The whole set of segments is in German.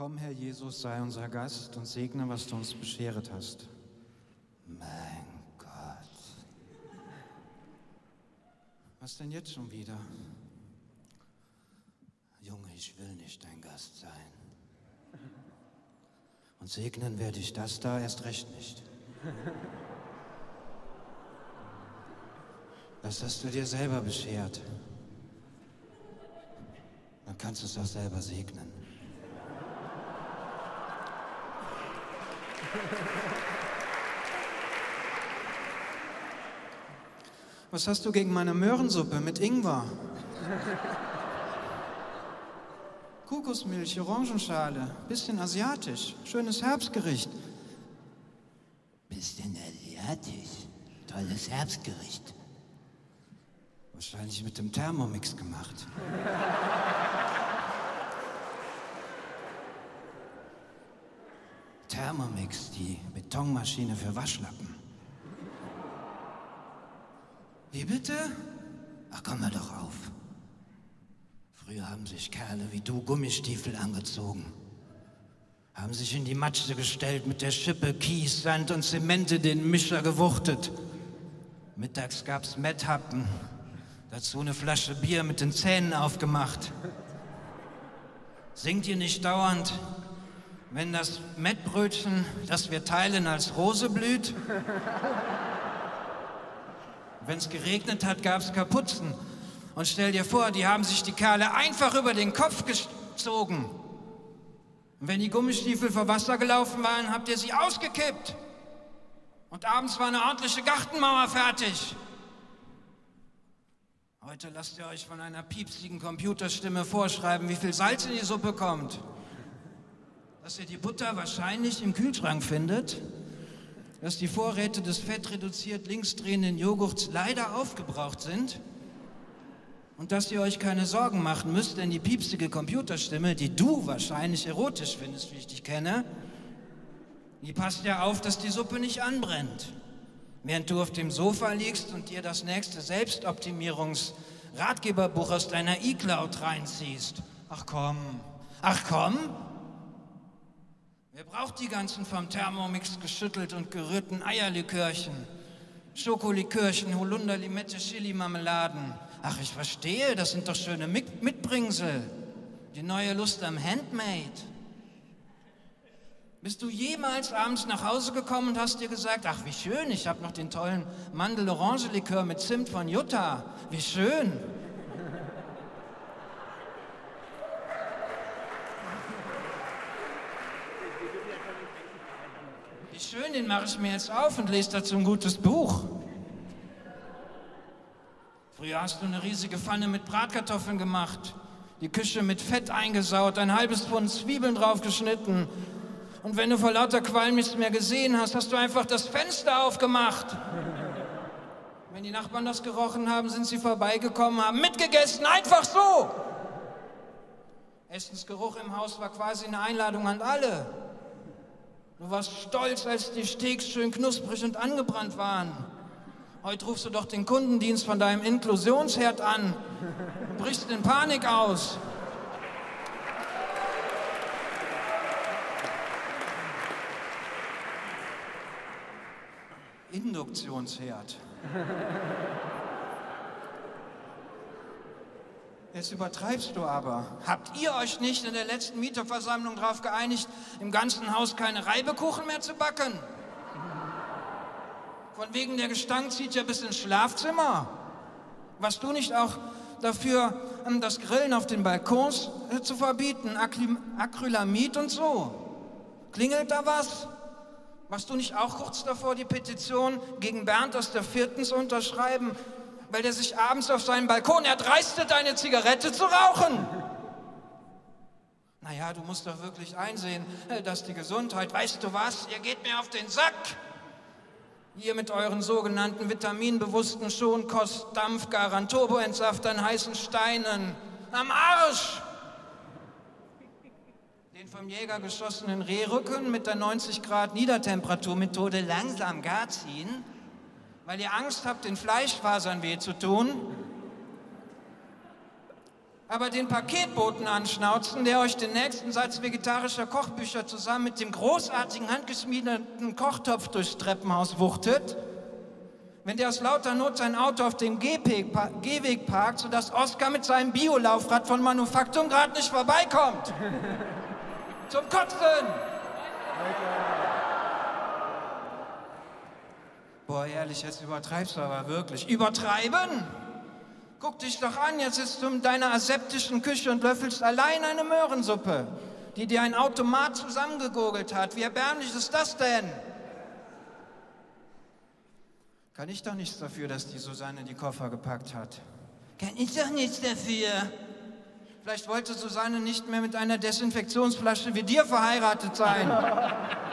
Komm, Herr Jesus, sei unser Gast und segne, was du uns bescheret hast. Mein Gott. Was denn jetzt schon wieder? Junge, ich will nicht dein Gast sein. Und segnen werde ich das da erst recht nicht. Das hast du dir selber beschert. Dann kannst du es auch selber segnen. Was hast du gegen meine Möhrensuppe mit Ingwer? Kokosmilch, Orangenschale, bisschen asiatisch, schönes Herbstgericht. Bisschen asiatisch. Tolles Herbstgericht. Wahrscheinlich mit dem Thermomix gemacht. Thermomix, die Betonmaschine für Waschlappen. Wie bitte? Ach, komm mal doch auf. Früher haben sich Kerle wie du Gummistiefel angezogen. Haben sich in die Matsche gestellt, mit der Schippe Kies, Sand und Zemente den Mischer gewuchtet. Mittags gab's Metthappen, dazu eine Flasche Bier mit den Zähnen aufgemacht. Singt ihr nicht dauernd, wenn das Mettbrötchen, das wir teilen, als Rose blüht? Wenn es geregnet hat, gab's Kapuzen. Und stell dir vor, die haben sich die Kerle einfach über den Kopf gezogen. Und wenn die Gummistiefel vor Wasser gelaufen waren, habt ihr sie ausgekippt. Und abends war eine ordentliche Gartenmauer fertig. Heute lasst ihr euch von einer piepsigen Computerstimme vorschreiben, wie viel Salz in die Suppe kommt. Dass ihr die Butter wahrscheinlich im Kühlschrank findet. Dass die Vorräte des fettreduziert linksdrehenden Joghurts leider aufgebraucht sind. Und dass ihr euch keine Sorgen machen müsst, denn die piepsige Computerstimme, die du wahrscheinlich erotisch findest, wie ich dich kenne, die passt ja auf, dass die Suppe nicht anbrennt. Während du auf dem Sofa liegst und dir das nächste Selbstoptimierungs-Ratgeberbuch aus deiner E-Cloud reinziehst. Ach komm, ach komm. Wer braucht die ganzen vom Thermomix geschüttelt und gerührten Eierlikörchen? Schokolikörchen, Holunder, Limette, Chili-Marmeladen. Ach, ich verstehe, das sind doch schöne Mit Mitbringsel. Die neue Lust am Handmade. Bist du jemals abends nach Hause gekommen und hast dir gesagt, ach wie schön, ich habe noch den tollen Mandel-Orange-Likör mit Zimt von Jutta. Wie schön. Wie schön, den mache ich mir jetzt auf und lese dazu ein gutes Buch. Früher hast du eine riesige Pfanne mit Bratkartoffeln gemacht, die Küche mit Fett eingesaut, ein halbes Pfund Zwiebeln draufgeschnitten. Und wenn du vor lauter Qualm nichts mehr gesehen hast, hast du einfach das Fenster aufgemacht. Wenn die Nachbarn das gerochen haben, sind sie vorbeigekommen, haben mitgegessen, einfach so. Essensgeruch im Haus war quasi eine Einladung an alle. Du warst stolz, als die Steaks schön knusprig und angebrannt waren. Heute rufst du doch den Kundendienst von deinem Inklusionsherd an und brichst in Panik aus. Induktionsherd. Jetzt übertreibst du aber. Habt ihr euch nicht in der letzten Mieterversammlung darauf geeinigt, im ganzen Haus keine Reibekuchen mehr zu backen? Von wegen der Gestank zieht ja bis ins Schlafzimmer. Was du nicht auch dafür, ähm, das Grillen auf den Balkons äh, zu verbieten, Acrylamid und so. Klingelt da was? Warst du nicht auch kurz davor, die Petition gegen Bernd aus der Vierten zu unterschreiben, weil der sich abends auf seinem Balkon erdreistet, eine Zigarette zu rauchen? Naja, du musst doch wirklich einsehen, äh, dass die Gesundheit, weißt du was, ihr geht mir auf den Sack. Ihr mit euren sogenannten vitaminbewussten Schonkost, Dampfgarern, Turboentsaftern, heißen Steinen. Am Arsch! Den vom Jäger geschossenen Rehrücken mit der 90 Grad Niedertemperaturmethode langsam gar ziehen, weil ihr Angst habt, den Fleischfasern weh zu tun. aber den Paketboten anschnauzen, der euch den nächsten Satz vegetarischer Kochbücher zusammen mit dem großartigen handgeschmiedeten Kochtopf durchs Treppenhaus wuchtet, wenn der aus lauter Not sein Auto auf dem Gehweg pa- Gehweg parkt, sodass Oskar mit seinem Biolaufrad von Manufaktum gerade nicht vorbeikommt. Zum Kotzen! Boah, ehrlich, jetzt übertreibst du aber wirklich. Übertreiben? Guck dich doch an, jetzt sitzt du in deiner aseptischen Küche und löffelst allein eine Möhrensuppe, die dir ein Automat zusammengegurgelt hat. Wie erbärmlich ist das denn? Kann ich doch nichts dafür, dass die Susanne die Koffer gepackt hat. Kann ich doch nichts dafür. Vielleicht wollte Susanne nicht mehr mit einer Desinfektionsflasche wie dir verheiratet sein.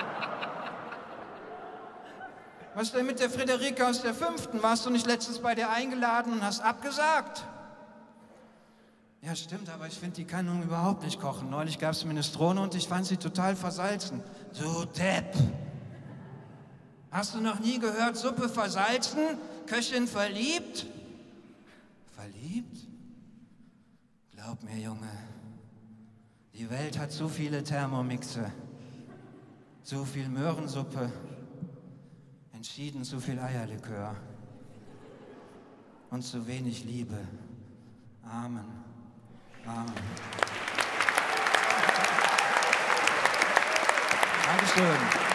Was denn mit der Friederike aus der fünften? Warst du nicht letztens bei dir eingeladen und hast abgesagt? Ja, stimmt, aber ich finde, die kann nun überhaupt nicht kochen. Neulich gab es Minestrone und ich fand sie total versalzen. Du Depp! Hast du noch nie gehört, Suppe versalzen, Köchin verliebt? Verliebt? Glaub mir, Junge, die Welt hat so viele Thermomixe, so viel Möhrensuppe, entschieden zu viel Eierlikör und zu wenig Liebe. Amen. Amen. Dankeschön.